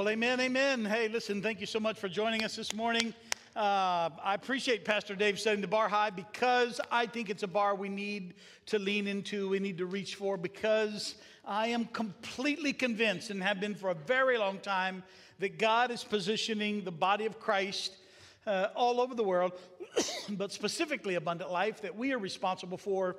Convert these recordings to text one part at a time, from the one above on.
Well, amen, amen. Hey, listen, thank you so much for joining us this morning. Uh, I appreciate Pastor Dave setting the bar high because I think it's a bar we need to lean into, we need to reach for, because I am completely convinced and have been for a very long time that God is positioning the body of Christ uh, all over the world, but specifically Abundant Life, that we are responsible for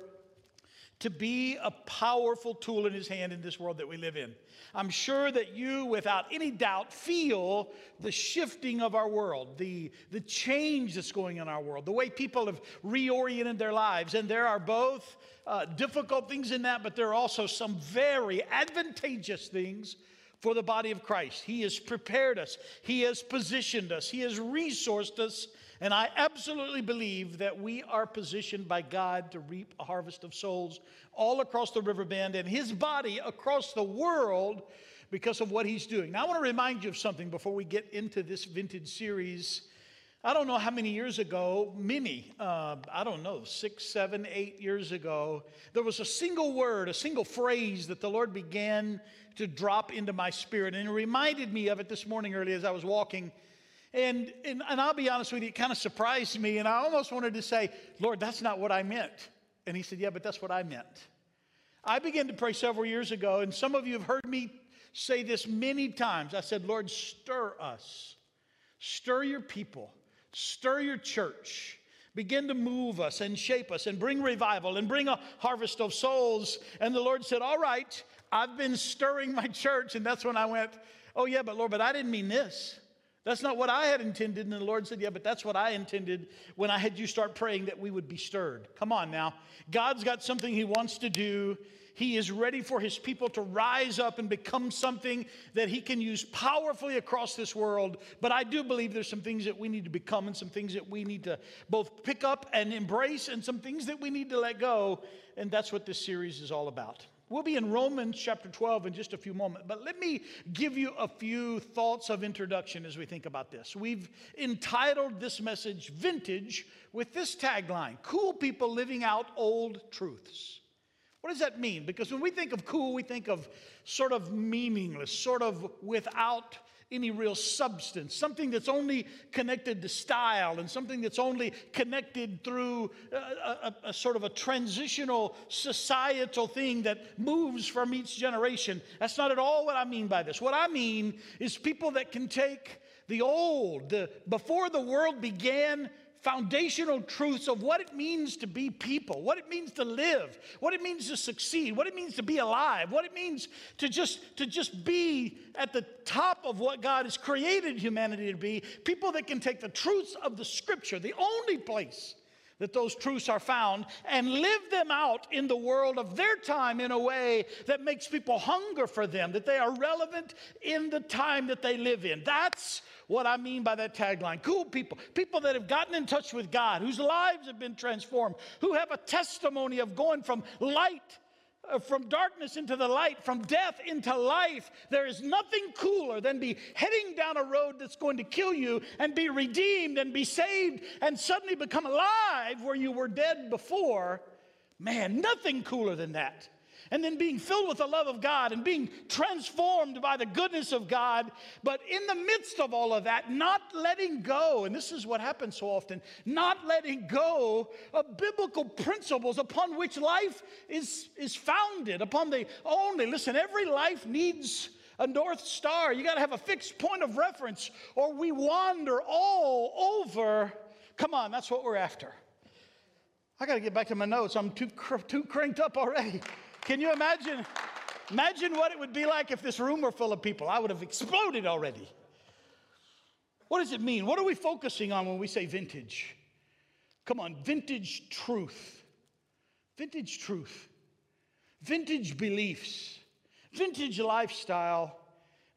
to be a powerful tool in his hand in this world that we live in. I'm sure that you, without any doubt, feel the shifting of our world, the, the change that's going on in our world, the way people have reoriented their lives. And there are both uh, difficult things in that, but there are also some very advantageous things for the body of Christ. He has prepared us, He has positioned us, He has resourced us. And I absolutely believe that we are positioned by God to reap a harvest of souls all across the river bend and his body across the world because of what he's doing. Now, I want to remind you of something before we get into this vintage series. I don't know how many years ago, many, uh, I don't know, six, seven, eight years ago, there was a single word, a single phrase that the Lord began to drop into my spirit. And it reminded me of it this morning early as I was walking. And, and, and I'll be honest with you, it kind of surprised me. And I almost wanted to say, Lord, that's not what I meant. And he said, Yeah, but that's what I meant. I began to pray several years ago, and some of you have heard me say this many times. I said, Lord, stir us, stir your people, stir your church. Begin to move us and shape us and bring revival and bring a harvest of souls. And the Lord said, All right, I've been stirring my church. And that's when I went, Oh, yeah, but Lord, but I didn't mean this. That's not what I had intended. And the Lord said, Yeah, but that's what I intended when I had you start praying that we would be stirred. Come on now. God's got something He wants to do. He is ready for His people to rise up and become something that He can use powerfully across this world. But I do believe there's some things that we need to become and some things that we need to both pick up and embrace and some things that we need to let go. And that's what this series is all about. We'll be in Romans chapter 12 in just a few moments, but let me give you a few thoughts of introduction as we think about this. We've entitled this message Vintage with this tagline Cool People Living Out Old Truths. What does that mean? Because when we think of cool, we think of sort of meaningless, sort of without any real substance, something that's only connected to style and something that's only connected through a, a, a, sort of a transitional societal thing that moves from each generation. That's not at all what I mean by this. What I mean is people that can take the old, the, before the world began, foundational truths of what it means to be people, what it means to live, what it means to succeed, what it means to be alive, what it means to just to just be at the top of what God has created humanity to be, people that can take the truths of the scripture, the only place that those truths are found and live them out in the world of their time in a way that makes people hunger for them, that they are relevant in the time that they live in. That's what I mean by that tagline. Cool people, people that have gotten in touch with God, whose lives have been transformed, who have a testimony of going from light Uh, from darkness into the light, from death into life. There is nothing cooler than be heading down a road that's going to kill you and be redeemed and be saved and suddenly become alive where you were dead before. Man, nothing cooler than that and then being filled with the love of God and being transformed by the goodness of God. But in the midst of all of that, not letting go, and this is what happens so often, not letting go of biblical principles upon which life is, is founded, upon the only, listen, every life needs a north star. You got to have a fixed point of reference, or we wander all over. Come on, that's what we're after. I got to get back to my notes. I'm too, too cranked up already. Can you imagine? Imagine what it would be like if this room were full of people. I would have exploded already. What does it mean? What are we focusing on when we say vintage? Come on, vintage truth. Vintage truth. Vintage beliefs. Vintage lifestyle.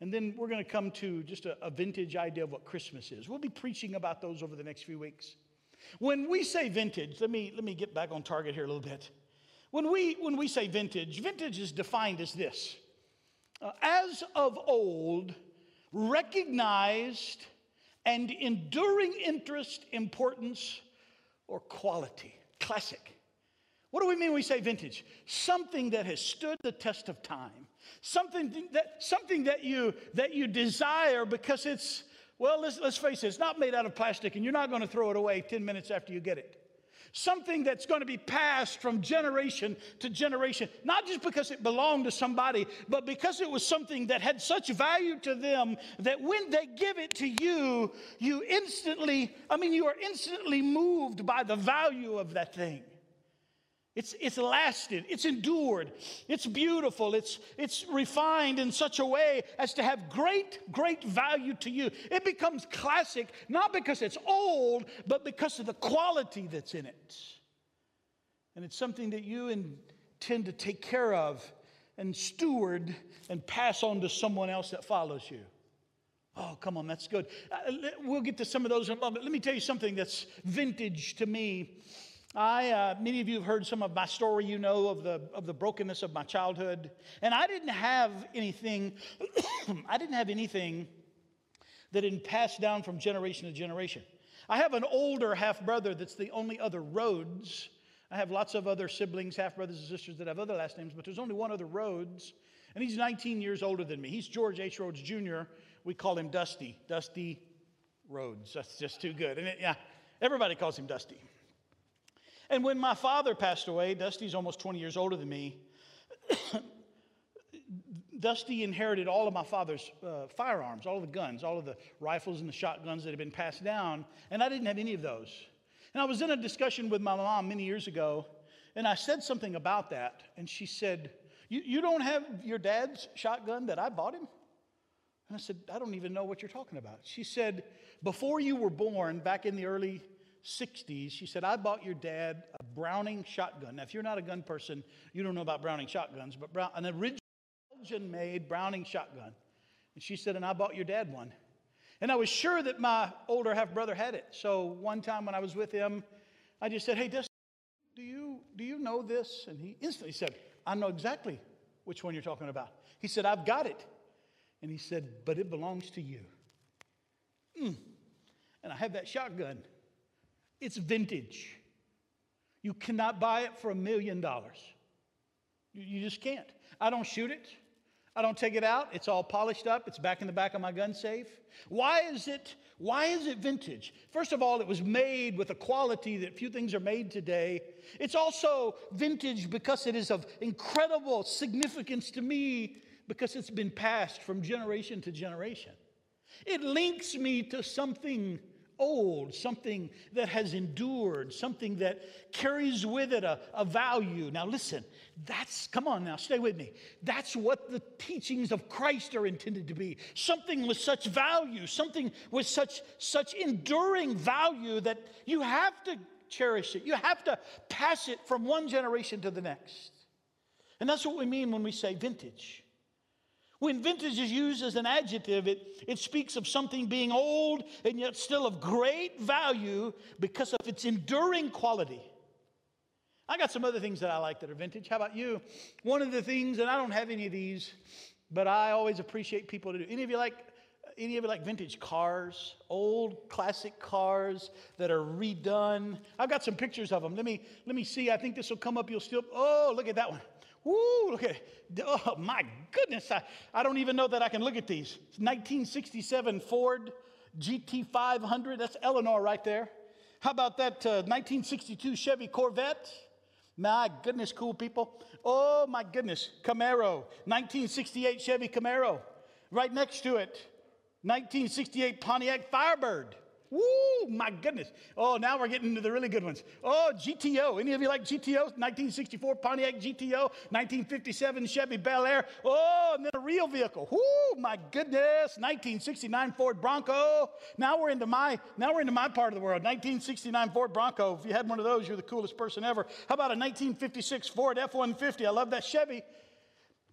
And then we're going to come to just a, a, vintage idea of what Christmas is. We'll be preaching about those over the next few weeks. When we say vintage, let me, let me get back on target here a little bit. When we, when we say vintage, vintage is defined as this uh, as of old, recognized and enduring interest, importance, or quality. Classic. What do we mean when we say vintage? Something that has stood the test of time, Something that, something that, you, that you desire because it's, well, let's, let's face it, it's not made out of plastic and you're not going to throw it away 10 minutes after you get it. Something that's going to be passed from generation to generation, not just because it belonged to somebody, but because it was something that had such value to them that when they give it to you, you instantly, I mean, you are instantly moved by the value of that thing. It's, it's lasted, it's endured, it's beautiful, it's, it's refined in such a way as to have great, great value to you. It becomes classic not because it's old, but because of the quality that's in it. And it's something that you intend to take care of and steward and pass on to someone else that follows you. Oh, come on, that's good. Uh, we'll get to some of those in a moment. Let me tell you something that's vintage to me I, uh, many of you have heard some of my story, you know, of the, of the brokenness of my childhood. And I didn't have anything, I didn't have anything that had passed down from generation to generation. I have an older half brother that's the only other Rhodes. I have lots of other siblings, half brothers and sisters that have other last names, but there's only one other Rhodes. And he's 19 years older than me. He's George H. Rhodes Jr. We call him Dusty. Dusty Rhodes. That's just too good. And it, yeah, everybody calls him Dusty. And when my father passed away, Dusty's almost 20 years older than me, Dusty inherited all of my father's uh, firearms, all of the guns, all of the rifles and the shotguns that had been passed down, and I didn't have any of those. And I was in a discussion with my mom many years ago, and I said something about that, and she said, You, you don't have your dad's shotgun that I bought him? And I said, I don't even know what you're talking about. She said, Before you were born, back in the early 60s, she said, I bought your dad a Browning shotgun. Now, if you're not a gun person, you don't know about Browning shotguns, but Brown, an original Belgian made Browning shotgun. And she said, and I bought your dad one. And I was sure that my older half brother had it. So one time when I was with him, I just said, Hey, Dustin, do you, do you know this? And he instantly said, I know exactly which one you're talking about. He said, I've got it. And he said, But it belongs to you. Mm. And I have that shotgun. It's vintage. You cannot buy it for a million dollars. You just can't. I don't shoot it. I don't take it out. It's all polished up. It's back in the back of my gun safe. Why is it why is it vintage? First of all, it was made with a quality that few things are made today. It's also vintage because it is of incredible significance to me because it's been passed from generation to generation. It links me to something old, something that has endured, something that carries with it a, a, value. Now, listen, that's, come on now, stay with me. That's what the teachings of Christ are intended to be. Something with such value, something with such, such enduring value that you have to cherish it. You have to pass it from one generation to the next. And that's what we mean when we say vintage. When vintage is used as an adjective, it, it speaks of something being old and yet still of great value because of its enduring quality. I got some other things that I like that are vintage. How about you? One of the things, and I don't have any of these, but I always appreciate people to do. Any of you like any of you like vintage cars, old classic cars that are redone? I've got some pictures of them. Let me let me see. I think this will come up. You'll still. Oh, look at that one. Woo, look at Oh, my goodness. I, I don't even know that I can look at these. It's 1967 Ford GT500. That's Eleanor right there. How about that uh, 1962 Chevy Corvette? My goodness, cool people. Oh, my goodness. Camaro. 1968 Chevy Camaro. Right next to it, 1968 Pontiac Firebird. Woo, my goodness. Oh, now we're getting into the really good ones. Oh, GTO. Any of you like GTO? 1964 Pontiac GTO, 1957 Chevy Bel Air. Oh, and then a real vehicle. Woo, my goodness. 1969 Ford Bronco. Now we're into my now we're into my part of the world. 1969 Ford Bronco. If you had one of those, you're the coolest person ever. How about a 1956 Ford F-150? I love that Chevy.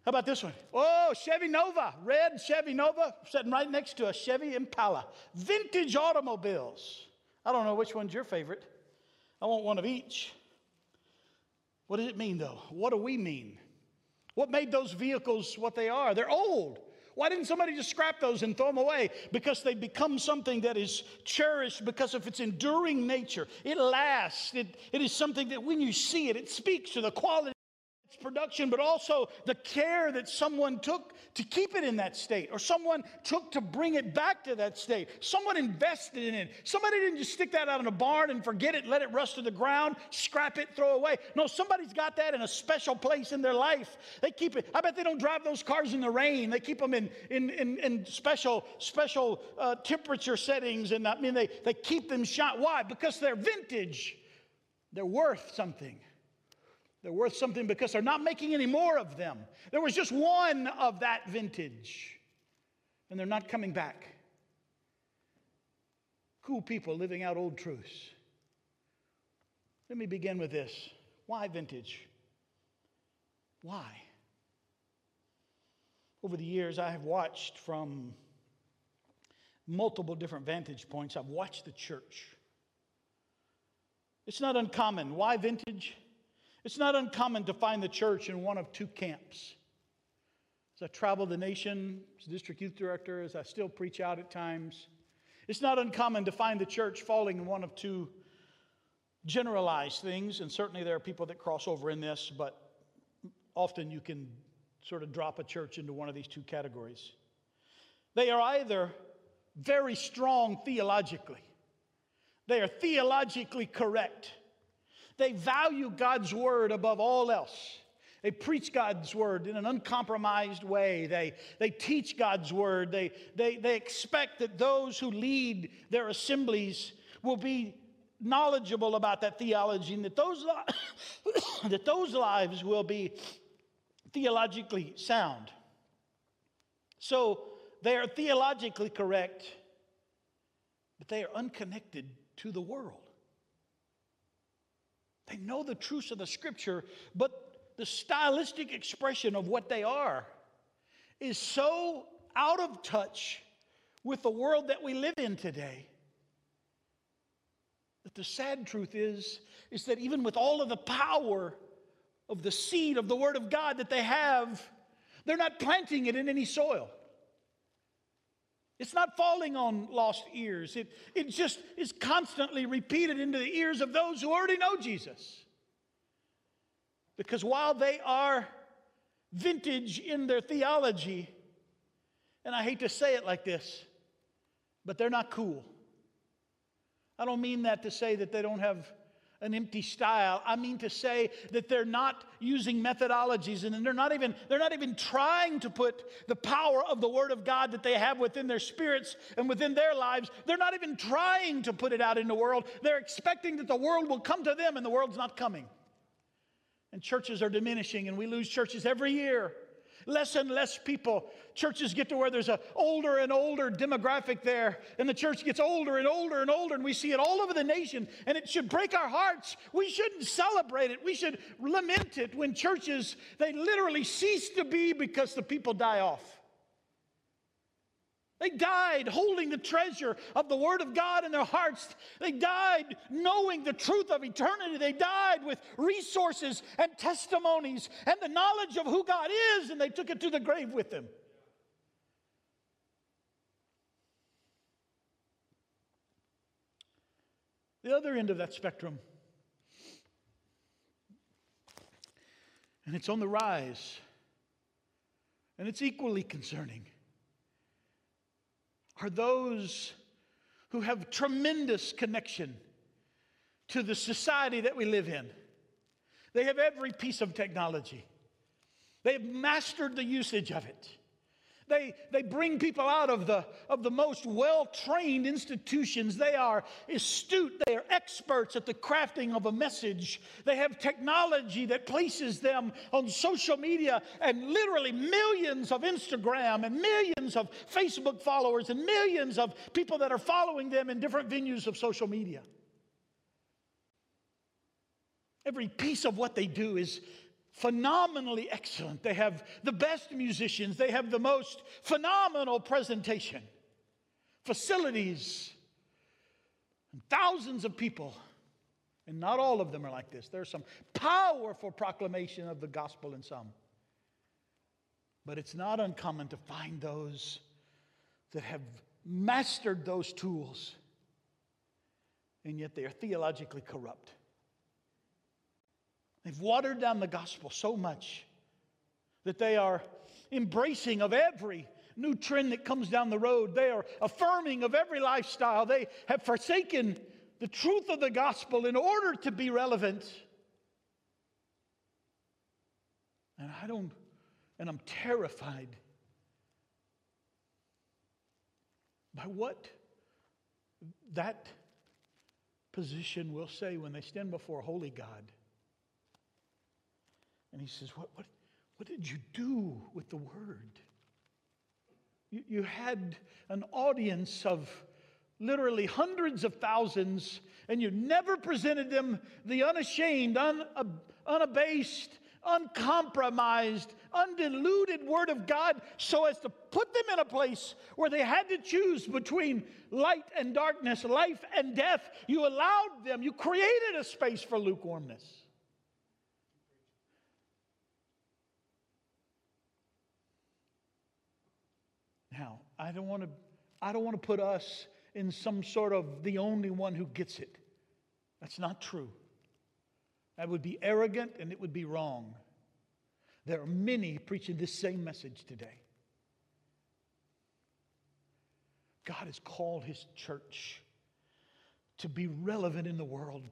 How about this one? Oh, Chevy Nova, red Chevy Nova, sitting right next to a Chevy Impala. Vintage automobiles. I don't know which one's your favorite. I want one of each. What does it mean, though? What do we mean? What made those vehicles what they are? They're old. Why didn't somebody just scrap those and throw them away? Because they become something that is cherished because of its enduring nature. It lasts. It, it is something that when you see it, it speaks to the quality production, but also the care that someone took to keep it in that state, or someone took to bring it back to that state. Someone invested in it. Somebody didn't just stick that out in a barn and forget it, let it rust to the ground, scrap it, throw away. No, somebody's got that in a special place in their life. They keep it. I bet they don't drive those cars in the rain. They keep them in, in, in, in special, special uh, temperature settings. And I mean, they, they keep them shot. Why? Because they're vintage. They're worth something. They're worth something because they're not making any more of them. There was just one of that vintage, and they're not coming back. Cool people living out old truths. Let me begin with this. Why vintage? Why? Over the years, I have watched from multiple different vantage points, I've watched the church. It's not uncommon. Why vintage? It's not uncommon to find the church in one of two camps. As I travel the nation as district youth director, as I still preach out at times, it's not uncommon to find the church falling in one of two generalized things, and certainly there are people that cross over in this, but often you can sort of drop a church into one of these two categories. They are either very strong theologically, they are theologically correct. They value God's word above all else. They preach God's word in an uncompromised way. They, they teach God's word. They, they, they expect that those who lead their assemblies will be knowledgeable about that theology and that those, that those lives will be theologically sound. So they are theologically correct, but they are unconnected to the world. They know the truths of the scripture, but the stylistic expression of what they are is so out of touch with the world that we live in today that the sad truth is is that even with all of the power of the seed of the word of God that they have they're not planting it in any soil it's not falling on lost ears. It, it just is constantly repeated into the ears of those who already know Jesus. Because while they are vintage in their theology, and I hate to say it like this, but they're not cool. I don't mean that to say that they don't have an empty style. I mean to say that they're not using methodologies and they're not even they're not even trying to put the power of the word of God that they have within their spirits and within their lives. They're not even trying to put it out in the world. They're expecting that the world will come to them and the world's not coming. And churches are diminishing and we lose churches every year. Less and less people. Churches get to where there's an older and older demographic there, and the church gets older and older and older, and we see it all over the nation, and it should break our hearts. We shouldn't celebrate it. We should lament it when churches, they literally cease to be because the people die off. They died holding the treasure of the Word of God in their hearts. They died knowing the truth of eternity. They died with resources and testimonies and the knowledge of who God is, and they took it to the grave with them. The other end of that spectrum, and it's on the rise, and it's equally concerning are those who have tremendous connection to the society that we live in. They have every piece of technology, they have mastered the usage of it. They, they bring people out of the, of the most well trained institutions. They are astute. They are experts at the crafting of a message. They have technology that places them on social media and literally millions of Instagram and millions of Facebook followers and millions of people that are following them in different venues of social media. Every piece of what they do is phenomenally excellent. They have the best musicians, they have the most phenomenal presentation, facilities, and thousands of people. And not all of them are like this. There's some powerful proclamation of the gospel in some. But it's not uncommon to find those that have mastered those tools, and yet they are theologically corrupt. They've watered down the gospel so much that they are embracing of every new trend that comes down the road. They are affirming of every lifestyle. They have forsaken the truth of the gospel in order to be relevant. And I don't, and I'm terrified by what that position will say when they stand before a holy God. And he says, What, what, what did you do with the word? You, you had an audience of literally hundreds of thousands, and you never presented them the unashamed, un, uh, unabased, uncompromised, undiluted Word of God so as to put them in a place where they had to choose between light and darkness, life and death. You allowed them, you created a space for lukewarmness. Now, I don't want to I don't want to put us in some sort of the only one who gets it. That's not true. That would be arrogant and it would be wrong. There are many preaching this same message today. God has called his church to be relevant in the world,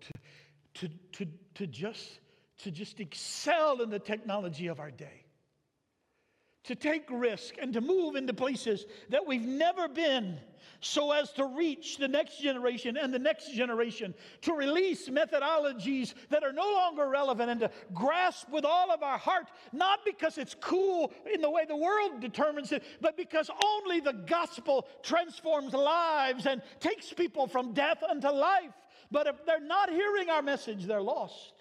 to, to, to, to, just, to just excel in the technology of our day, to take risk and to move into places that we've never been so as to reach the next generation and the next generation, to release methodologies that are no longer relevant and to grasp with all of our heart, not because it's cool in the way the world determines it, but because only the gospel transforms lives and takes people from death unto life. But if they're not hearing our message, they're lost.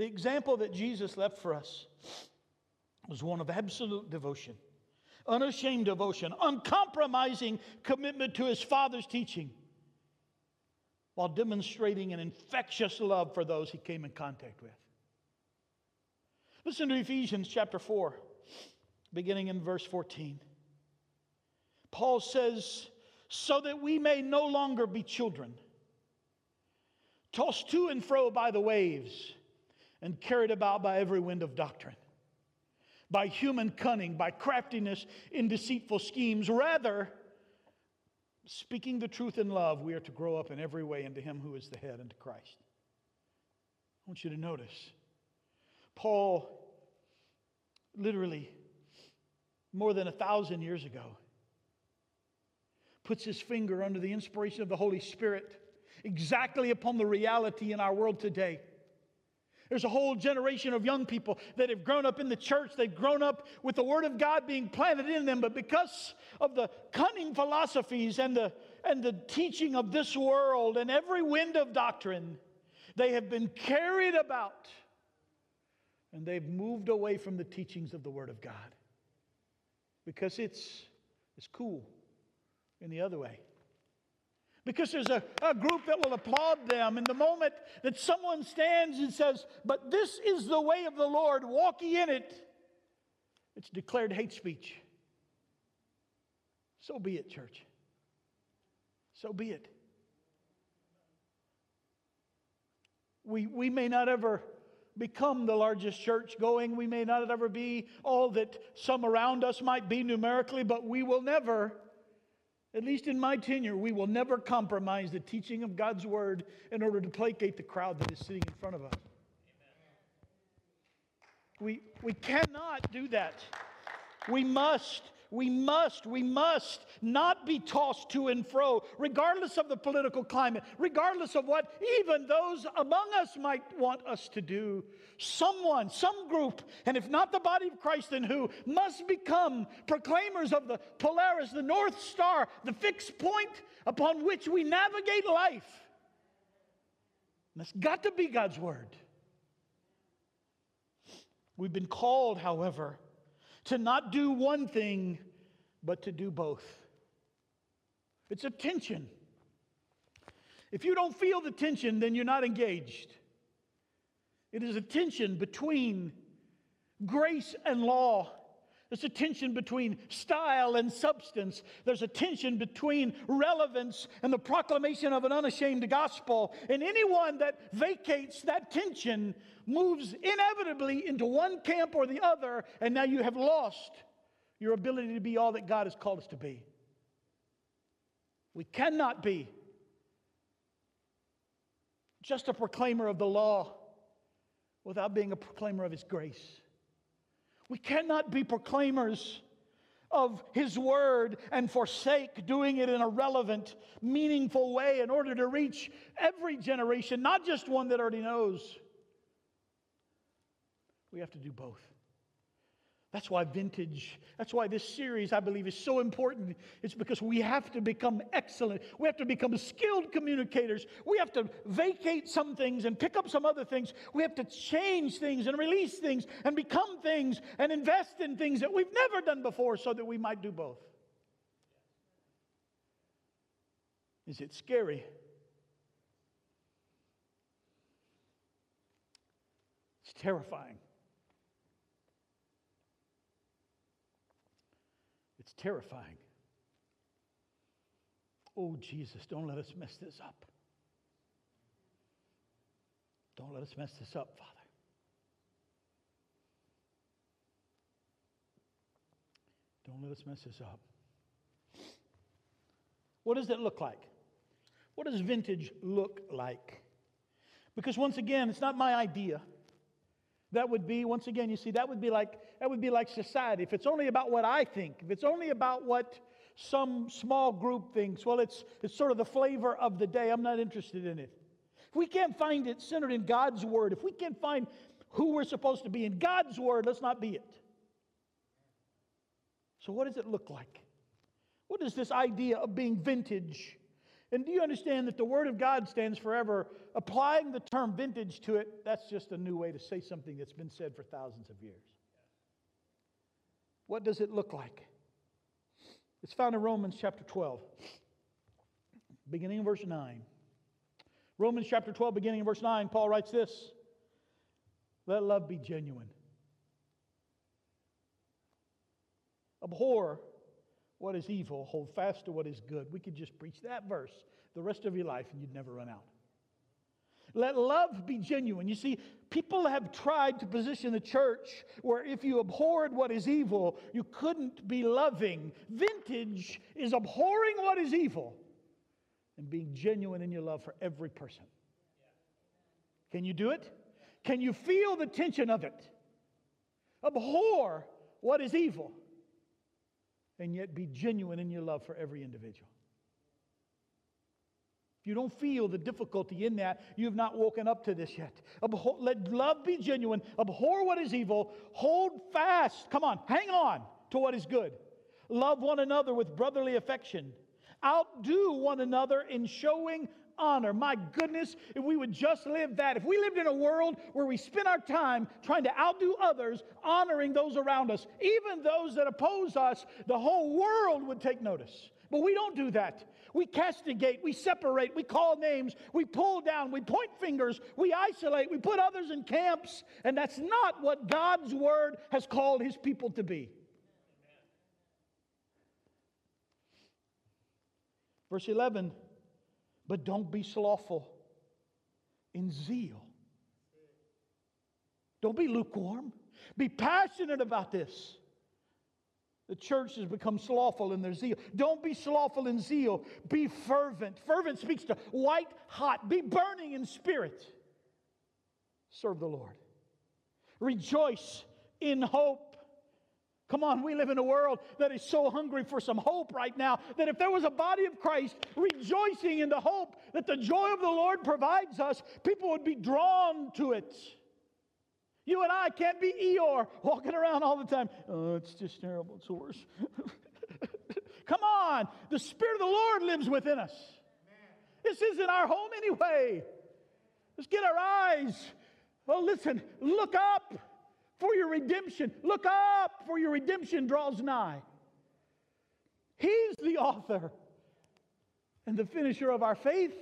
The example that Jesus left for us was one of absolute devotion unashamed devotion, uncompromising commitment to his Father's teaching, while demonstrating an infectious love for those he came in contact with. Listen to Ephesians chapter 4, beginning in verse 14. Paul says, So that we may no longer be children, tossed to and fro by the waves, and carried about by every wind of doctrine by human cunning, by craftiness in deceitful schemes. Rather, speaking the truth in love, we are to grow up in every way into Him who is the head, into Christ. I want you to notice Paul, literally, more than a thousand years ago, puts his finger under the inspiration of the Holy Spirit exactly upon the reality in our world today there's a whole generation of young people that have grown up in the church. They've grown up with the Word of God being planted in them, but because of the cunning philosophies and the, and the teaching of this world and every wind of doctrine, they have been carried about and they've moved away from the teachings of the Word of God because it's, it's cool in the other way. Because there's a, a group that will applaud them. And the moment that someone stands and says, But this is the way of the Lord, walk ye in it, it's declared hate speech. So be it, church. So be it. We, we may not ever become the largest church going. We may not ever be all that some around us might be numerically, but we will never at least in my tenure, we will never compromise the teaching of God's word in order to placate the crowd that is sitting in front of us. We, we cannot do that. We must we must, we must not be tossed to and fro, regardless of the political climate, regardless of what even those among us might want us to do. Someone, some group, and if not the body of Christ, then who must become proclaimers of the Polaris, the North Star, the fixed point upon which we navigate life. That's got to be God's Word. We've been called, however, to not do one thing, but to do both. It's a tension. If you don't feel the tension, then you're not engaged. It is a tension between grace and law, There's a tension between style and substance. There's a tension between relevance and the proclamation of an unashamed gospel. And anyone that vacates that tension moves inevitably into one camp or the other, and now you have lost your ability to be all that God has called us to be. We cannot be just a proclaimer of the law without being a proclaimer of His grace. We cannot be proclaimers of His Word and forsake doing it in a relevant, meaningful way in order to reach every generation, not just one that already knows. We have to do both. That's why vintage, that's why this series, I believe, is so important. It's because we have to become excellent. We have to become skilled communicators. We have to vacate some things and pick up some other things. We have to change things and release things and become things and invest in things that we've never done before so that we might do both. Is it scary? It's terrifying. It's terrifying. Oh, Jesus, don't let us mess this up. Don't let us mess this up, Father. Don't let us mess this up. What does it look like? What does vintage look like? Because once again, it's not my idea. That would be, once again, you see, that would be like that would be like society. If it's only about what I think, if it's only about what some small group thinks, well, it's it's sort of the flavor of the day. I'm not interested in it. If we can't find it centered in God's word, if we can't find who we're supposed to be in God's word, let's not be it. So, what does it look like? What is this idea of being vintage? And do you understand that the Word of God stands forever? Applying the term vintage to it, that's just a new way to say something that's been said for thousands of years. What does it look like? It's found in Romans chapter 12, beginning in verse 9. Romans chapter 12, beginning in verse 9, Paul writes this Let love be genuine. Abhor what is evil, hold fast to what is good. We could just preach that verse the rest of your life and you'd never run out. Let love be genuine. You see, people have tried to position the church where if you abhorred what is evil, you couldn't be loving. Vintage is abhorring what is evil and being genuine in your love for every person. Can you do it? Can you feel the tension of it? Abhor what is evil and yet be genuine in your love for every individual. If you don't feel the difficulty in that, you have not woken up to this yet. Abhor, let love be genuine. Abhor what is evil. Hold fast. Come on, hang on to what is good. Love one another with brotherly affection. Outdo one another in showing honor. My goodness, if we would just live that. If we lived in a world where we spend our time trying to outdo others, honoring those around us, even those that oppose us, the whole world would take notice. But we don't do that. We castigate, we separate, we call names, we pull down, we point fingers, we isolate, we put others in camps, and that's not what God's word has called his people to be. Verse 11 but don't be slothful in zeal. Don't be lukewarm. Be passionate about this. The church has become slothful in their zeal. Don't be slothful in zeal. Be fervent. Fervent speaks to white hot. Be burning in spirit. Serve the Lord. Rejoice in hope. Come on, we live in a world that is so hungry for some hope right now that if there was a body of Christ rejoicing in the hope that the joy of the Lord provides us, people would be drawn to it. You and I can't be Eeyore walking around all the time. Oh, it's just terrible. It's worse. Come on. The Spirit of the Lord lives within us. This isn't our home anyway. Let's get our eyes. Well, listen, look up for your redemption. Look up, for your redemption draws nigh. He's the author and the finisher of our faith.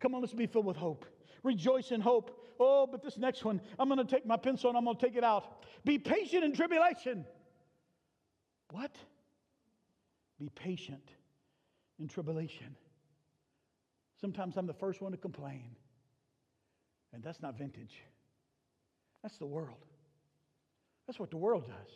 Come on, let's be filled with hope. Rejoice in hope. Oh, but this next one, I'm going to take my pencil and I'm going to take it out. Be patient in tribulation. What? Be patient in tribulation. Sometimes I'm the first one to complain. And that's not vintage. That's the world. That's what the world does.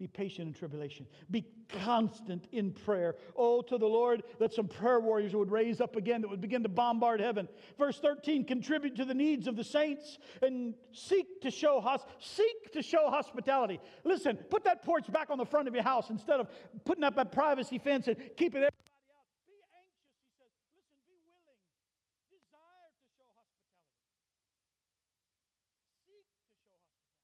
Be patient in tribulation. Be constant in prayer. Oh, to the Lord that some prayer warriors would raise up again that would begin to bombard heaven. Verse 13, contribute to the needs of the saints and seek to show hos- seek to show hospitality. Listen, put that porch back on the front of your house instead of putting up a privacy fence and keeping everybody out. Be anxious, he says. Listen, be willing. Desire to show hospitality. Seek to show hospitality.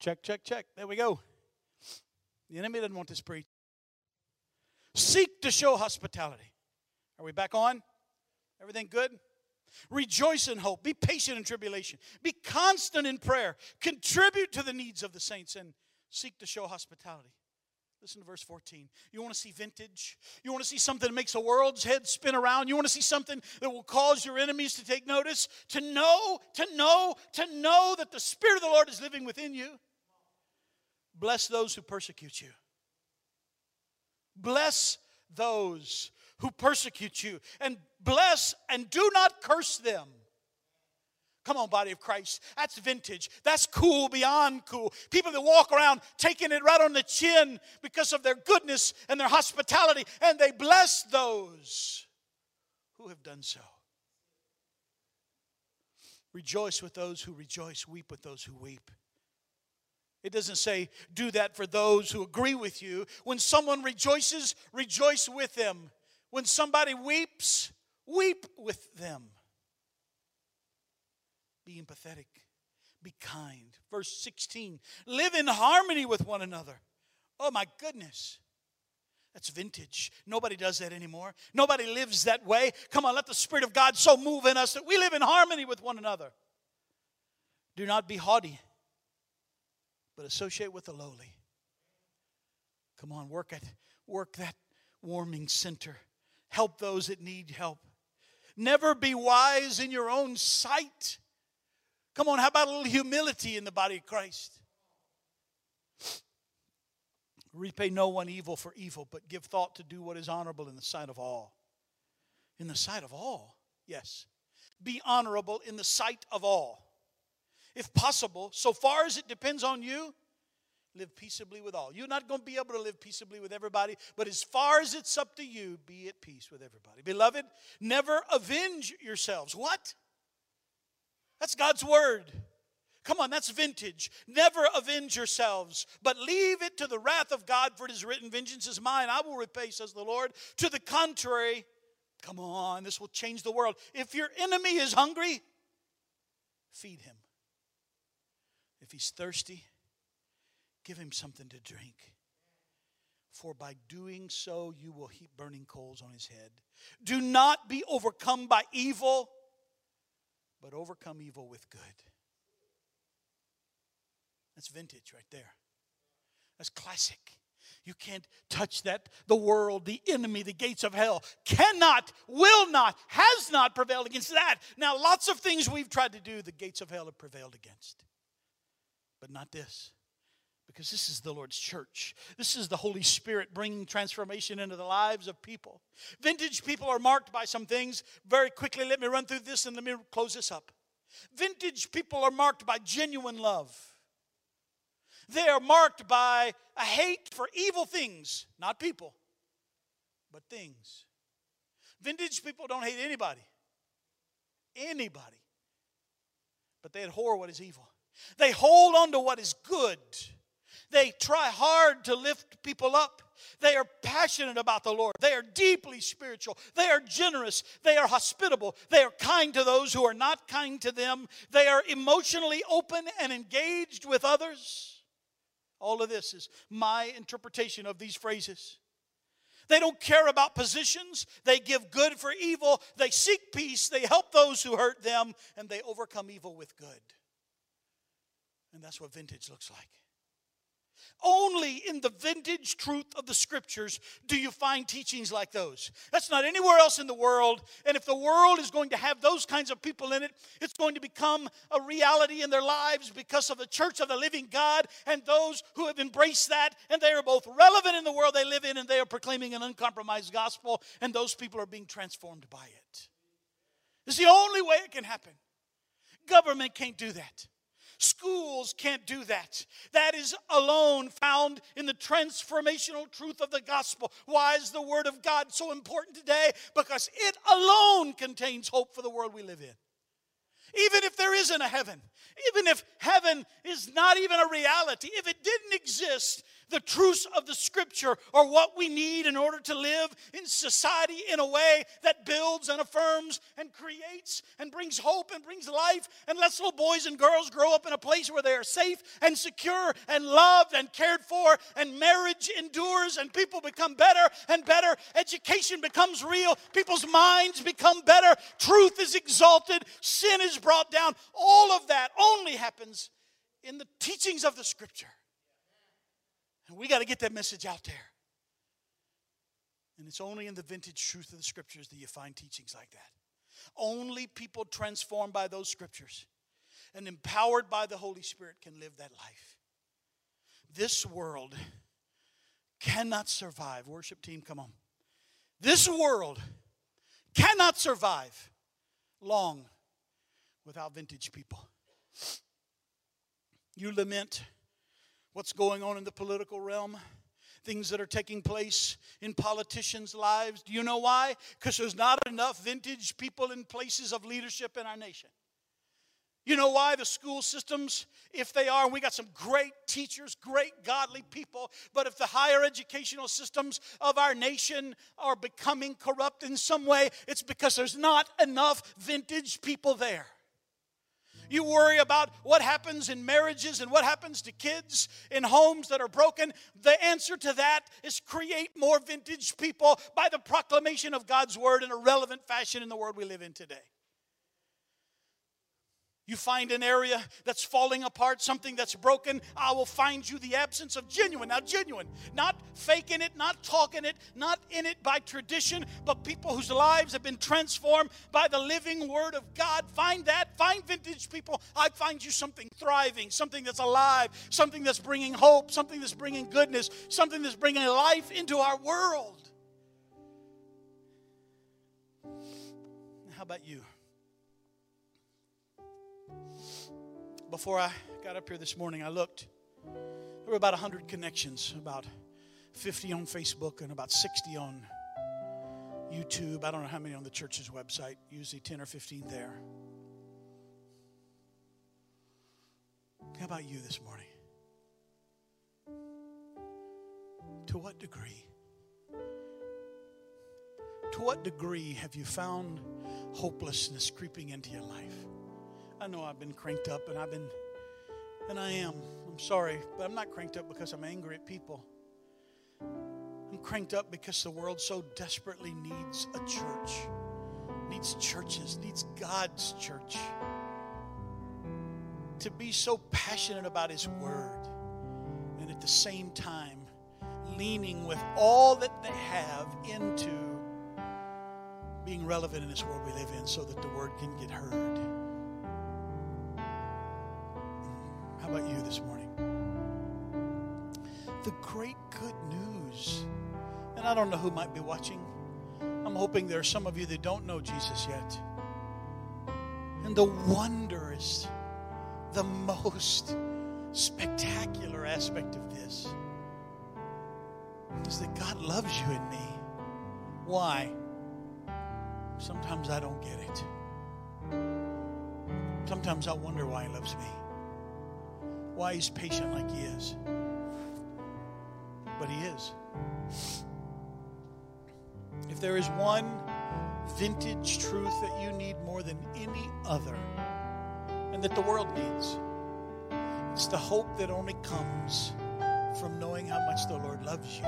Check, check, check. There we go. The enemy doesn't want this preach. Seek to show hospitality. Are we back on? Everything good? Rejoice in hope. Be patient in tribulation. Be constant in prayer. Contribute to the needs of the saints and seek to show hospitality. Listen to verse 14. You want to see vintage? You want to see something that makes a world's head spin around? You want to see something that will cause your enemies to take notice? To know, to know, to know that the Spirit of the Lord is living within you? Bless those who persecute you. Bless those who persecute you. And bless and do not curse them. Come on, body of Christ. That's vintage. That's cool beyond cool. People that walk around taking it right on the chin because of their goodness and their hospitality, and they bless those who have done so. Rejoice with those who rejoice, weep with those who weep. It doesn't say do that for those who agree with you. When someone rejoices, rejoice with them. When somebody weeps, weep with them. Be empathetic, be kind. Verse 16 live in harmony with one another. Oh my goodness. That's vintage. Nobody does that anymore. Nobody lives that way. Come on, let the Spirit of God so move in us that we live in harmony with one another. Do not be haughty but associate with the lowly. Come on, work at work that warming center. Help those that need help. Never be wise in your own sight. Come on, how about a little humility in the body of Christ? Repay no one evil for evil, but give thought to do what is honorable in the sight of all. In the sight of all, yes. Be honorable in the sight of all if possible, so far as it depends on you, live peaceably with all. You're not going to be able to live peaceably with everybody, but as far as it's up to you, be at peace with everybody. Beloved, never avenge yourselves. What? That's God's word. Come on, that's vintage. Never avenge yourselves, but leave it to the wrath of God, for it is written, Vengeance is mine, I will repay, says the Lord. To the contrary, come on, this will change the world. If your enemy is hungry, feed him. If he's thirsty, give him something to drink. For by doing so, you will heap burning coals on his head. Do not be overcome by evil, but overcome evil with good. That's vintage right there. That's classic. You can't touch that. The world, the enemy, the gates of hell cannot, will not, has not prevailed against that. Now, lots of things we've tried to do, the gates of hell have prevailed against but not this. Because this is the Lord's church. This is the Holy Spirit bringing transformation into the lives of people. Vintage people are marked by some things. Very quickly, let me run through this and let me close this up. Vintage people are marked by genuine love. They are marked by a hate for evil things, not people, but things. Vintage people don't hate anybody, anybody, but they abhor what is evil. They hold on to what is good. They try hard to lift people up. They are passionate about the Lord. They are deeply spiritual. They are generous. They are hospitable. They are kind to those who are not kind to them. They are emotionally open and engaged with others. All of this is my interpretation of these phrases. They don't care about positions. They give good for evil. They seek peace. They help those who hurt them. And they overcome evil with good. And that's what vintage looks like. Only in the vintage truth of the scriptures do you find teachings like those. That's not anywhere else in the world. And if the world is going to have those kinds of people in it, it's going to become a reality in their lives because of the church of the living God and those who have embraced that. And they are both relevant in the world they live in and they are proclaiming an uncompromised gospel, and those people are being transformed by it. It's the only way it can happen. Government can't do that. Schools can't do that. That is alone found in the transformational truth of the gospel. Why is the Word of God so important today? Because it alone contains hope for the world we live in. Even if there isn't a heaven, even if heaven is not even a reality, if it didn't exist, the truths of the scripture are what we need in order to live in society in a way that builds and affirms and creates and brings hope and brings life and lets little boys and girls grow up in a place where they are safe and secure and loved and cared for and marriage endures and people become better and better. Education becomes real. People's minds become better. Truth is exalted. Sin is brought down. All of that only happens in the teachings of the scripture and we got to get that message out there. And it's only in the vintage truth of the scriptures that you find teachings like that. Only people transformed by those scriptures and empowered by the Holy Spirit can live that life. This world cannot survive. Worship team, come on. This world cannot survive long without vintage people. You lament what's going on in the political realm, things that are taking place in politicians' lives. Do you know why? Because there's not enough vintage people in places of leadership in our nation. You know why the school systems, if they are, we got some great teachers, great godly people, but if the higher educational systems of our nation are becoming corrupt in some way, it's because there's not enough vintage people there. You worry about what happens in marriages and what happens to kids in homes that are broken. The answer to that is create more vintage people by the proclamation of God's word in a relevant fashion in the world we live in today. You find an area that's falling apart, something that's broken, I will find you the absence of genuine. Now, genuine, not faking it, not talking it, not in it by tradition, but people whose lives have been transformed by the living word of God. Find that. Find vintage people. I find you something thriving, something that's alive, something that's bringing hope, something that's bringing goodness, something that's bringing life into our world. How about you? Before I got up here this morning, I looked. There were about 100 connections, about 50 on Facebook and about 60 on YouTube. I don't know how many on the church's website, usually 10 or 15 there. How about you this morning? To what degree? To what degree have you found hopelessness creeping into your life? I know I've been cranked up and I've been, and I am. I'm sorry, but I'm not cranked up because I'm angry at people. I'm cranked up because the world so desperately needs a church, needs churches, needs God's church to be so passionate about His Word and at the same time leaning with all that they have into being relevant in this world we live in so that the Word can get heard. About you this morning? The great good news. And I don't know who might be watching. I'm hoping there are some of you that don't know Jesus yet. And the wondrous, the most spectacular aspect of this is that God loves you and me. Why? Sometimes I don't get it. Sometimes I wonder why He loves me why he's patient like he is. But he is. If there is one vintage truth that you need more than any other, and that the world needs, it's the hope that only comes from knowing how much the Lord loves you.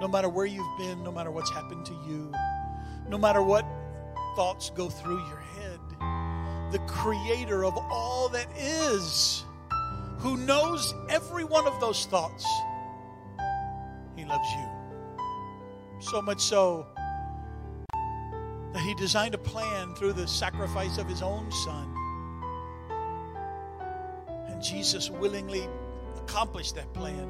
No matter where you've been, no matter what's happened to you, no matter what thoughts go through your head, the creator of all that is who knows every one of those thoughts, He loves you. So much so that He designed a plan through the sacrifice of His own Son. And Jesus willingly accomplished that plan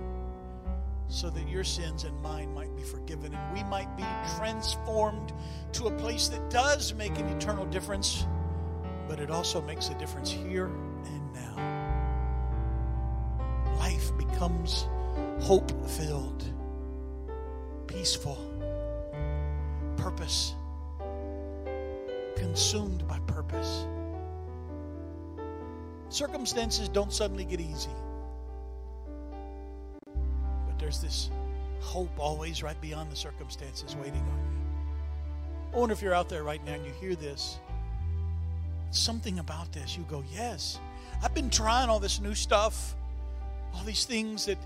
so that your sins and mine might be forgiven and we might be transformed to a place that does make an eternal difference, but it also makes a difference here and now. Becomes hope filled, peaceful, purpose, consumed by purpose. Circumstances don't suddenly get easy but there's this hope always right beyond the circumstances waiting on you. I wonder if you're out there right now and you hear this. Something about this, you go, Yes, I've been trying all this new stuff, all these things that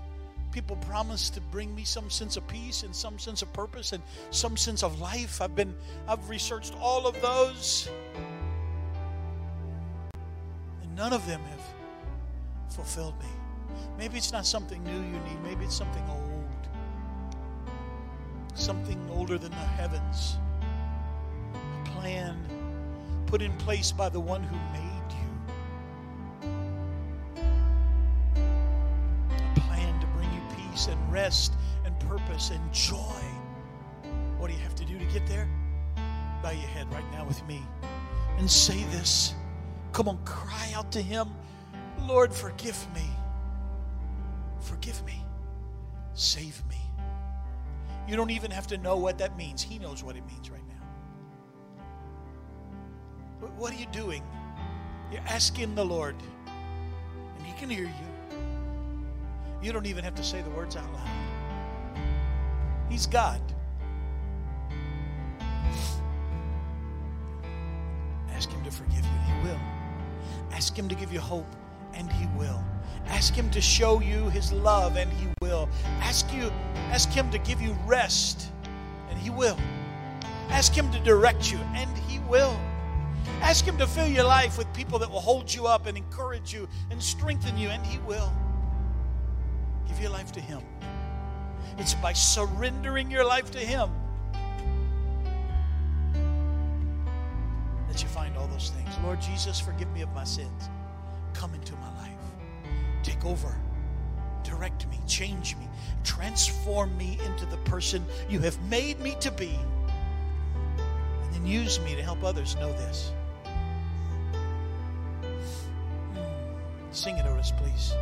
people promise to bring me some sense of peace and some sense of purpose and some sense of life. I've been, I've researched all of those, and none of them have fulfilled me. Maybe it's not something new you need, maybe it's something old. Something older than the heavens. A plan put in place by the one who made peace and rest and purpose and joy. What do you have to do to get there? Bow your head right now with me and say this. Come on, cry out to Him. Lord, forgive me. Forgive me. Save me. You don't even have to know what that means. He knows what it means right now. But what are you doing? You're asking the Lord, and He can hear you. You don't even have to say the words out loud. He's God. Ask Him to forgive you, and He will. Ask Him to give you hope, and He will. Ask him to show you his love and he will. Ask you ask him to give you rest and he will. Ask him to direct you and he will. Ask him to fill your life with people that will hold you up and encourage you and strengthen you and he will. Give your life to him. It's by surrendering your life to him that you find all those things. Lord Jesus, forgive me of my sins. Come into my life. Take over. Direct me, change me, transform me into the person you have made me to be. And then use me to help others know this. Hmm. Sing it, Otis, please.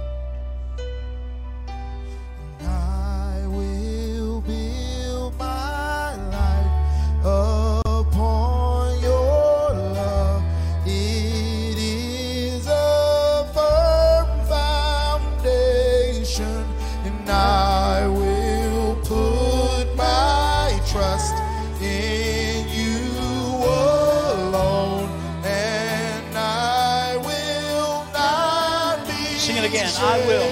I will.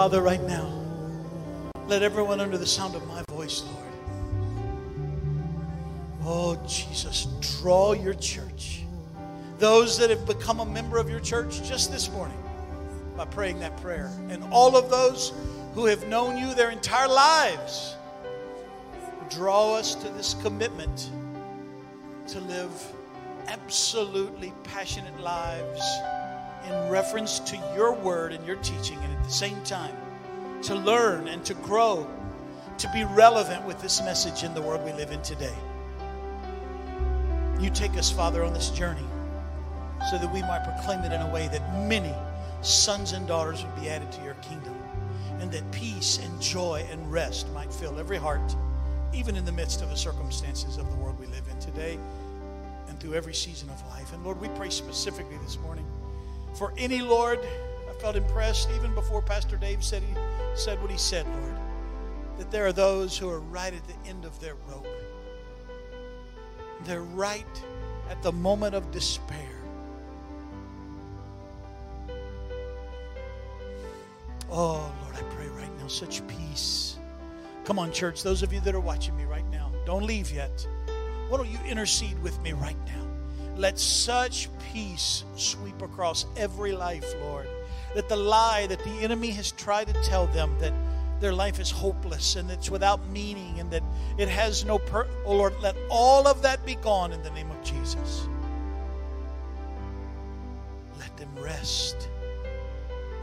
Father, right now, let everyone under the sound of my voice, Lord. Oh, Jesus, draw your church. Those that have become a member of your church just this morning by praying that prayer. And all of those who have known you their entire lives, draw us to this commitment to live absolutely passionate lives in reference to your word and your teaching, and at the same time, to learn and to grow, to be relevant with this message in the world we live in today. You take us, Father, on this journey so that we might proclaim it in a way that many sons and daughters would be added to your kingdom, and that peace and joy and rest might fill every heart, even in the midst of the circumstances of the world we live in today and through every season of life. And Lord, we pray specifically this morning for any, Lord, I felt impressed even before Pastor Dave said he said what he said, Lord, that there are those who are right at the end of their rope. They're right at the moment of despair. Oh, Lord, I pray right now, such peace. Come on, church, those of you that are watching me right now, don't leave yet. Why don't you intercede with me right now? Let such peace sweep across every life, Lord. That the lie that the enemy has tried to tell them that their life is hopeless and it's without meaning and that it has no per oh Lord, let all of that be gone in the name of Jesus. Let them rest.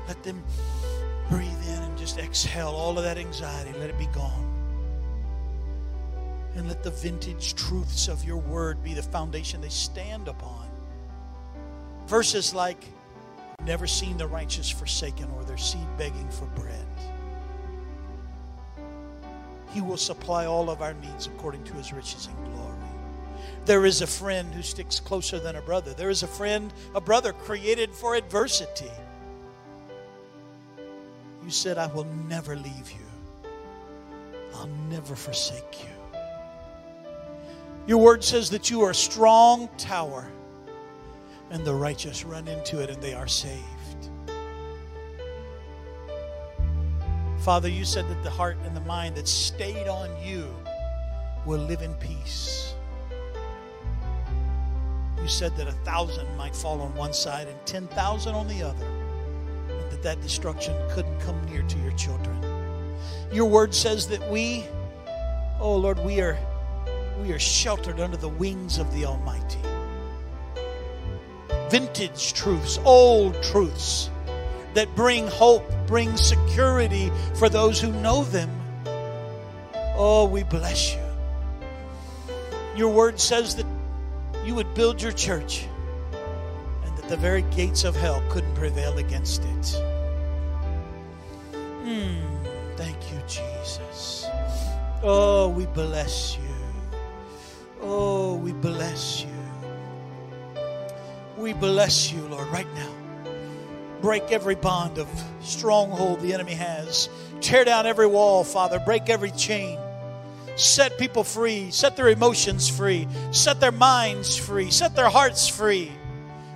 Let them breathe in and just exhale all of that anxiety. Let it be gone. And let the vintage truths of your word be the foundation they stand upon. Verses like, Never seen the righteous forsaken or their seed begging for bread. He will supply all of our needs according to his riches and glory. There is a friend who sticks closer than a brother. There is a friend, a brother created for adversity. You said, I will never leave you, I'll never forsake you. Your word says that you are a strong tower, and the righteous run into it and they are saved. Father, you said that the heart and the mind that stayed on you will live in peace. You said that a thousand might fall on one side and 10,000 on the other, and that that destruction couldn't come near to your children. Your word says that we, oh Lord, we are we are sheltered under the wings of the Almighty. Vintage truths, old truths that bring hope, bring security for those who know them. Oh, we bless you. Your word says that you would build your church and that the very gates of hell couldn't prevail against it. Mm, thank you, Jesus. Oh, we bless you. We bless you. We bless you, Lord, right now break every bond of stronghold the enemy has. Tear down every wall, Father. Break every chain. Set people free. Set their emotions free. Set their minds free. Set their hearts free.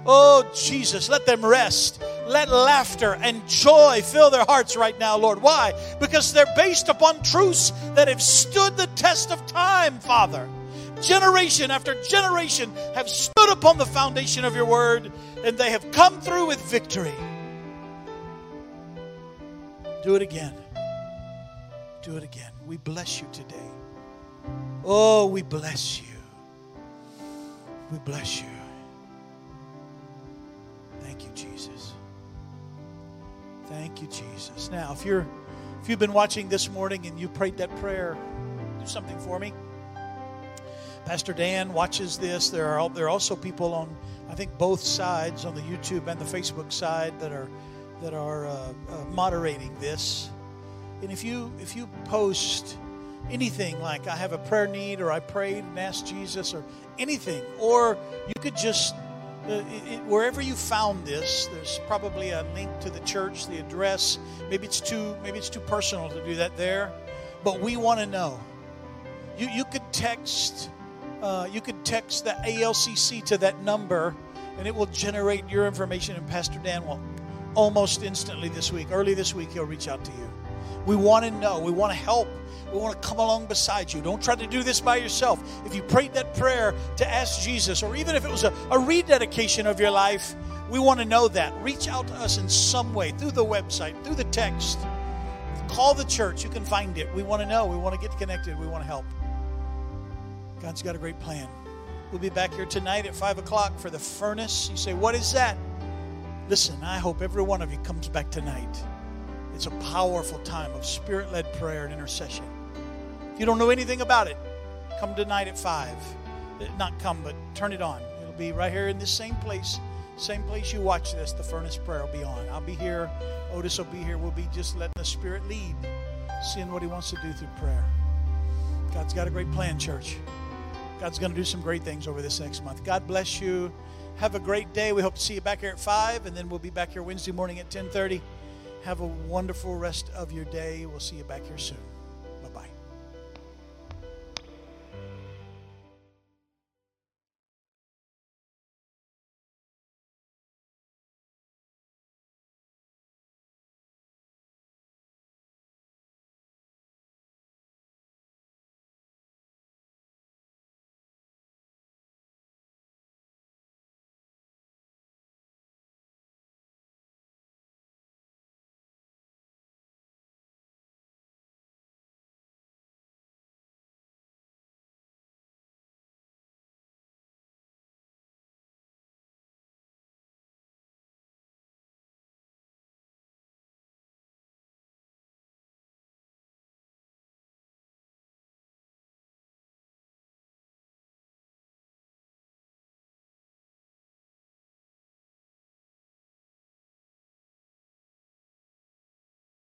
Oh, Jesus, let them rest. Let laughter and joy fill their hearts right now, Lord. Why? Because they're based upon truths that have stood the test of time, Father. Generation after generation have stood upon the foundation of your word, and they have come through with victory. Do it again. Do it again. We bless you today. Oh, we bless you. We bless you. Thank you, Jesus. Thank you, Jesus. Now, if you're if you've been watching this morning and you prayed that prayer, do something for me. Pastor Dan watches this. There are there are also people on I think both sides on the YouTube and the Facebook side that are that are uh, uh, moderating this. And if you if you post anything like I have a prayer need or I prayed and asked Jesus or anything, or you could just uh, it, wherever you found this, there's probably a link to the church, the address. Maybe it's too maybe it's too personal to do that there, but we want to know. You you could text uh, you could text the ALCC to that number, and it will generate your information, and Pastor Dan will almost instantly this week. Early this week, He'll reach out to you. We want to know. We want to help. We want to come along beside you. Don't try to do this by yourself. If you prayed that prayer to ask Jesus, or even if it was a, a rededication of your life, we want to know that. Reach out to us in some way through the website, through the text. Call the church. You can find it. We want to know. We want to get connected. We want to help. God's got a great plan. We'll be back here tonight at 5 o'clock for the furnace. You say, What is that? Listen, I hope every one of you comes back tonight. It's a powerful time of spirit led prayer and intercession. If you don't know anything about it, come tonight at 5. Uh, not come, but turn it on. It'll be right here in this same place, same place you watch this. The furnace prayer will be on. I'll be here. Otis will be here. We'll be just letting the Spirit lead, seeing what He wants to do through prayer. God's got a great plan, church. God's going to do some great things over this next month. God bless you. Have a great day. We hope to see you back here at 5, and then we'll be back here Wednesday morning at 1030. Have a wonderful rest of your day. We'll see you back here soon.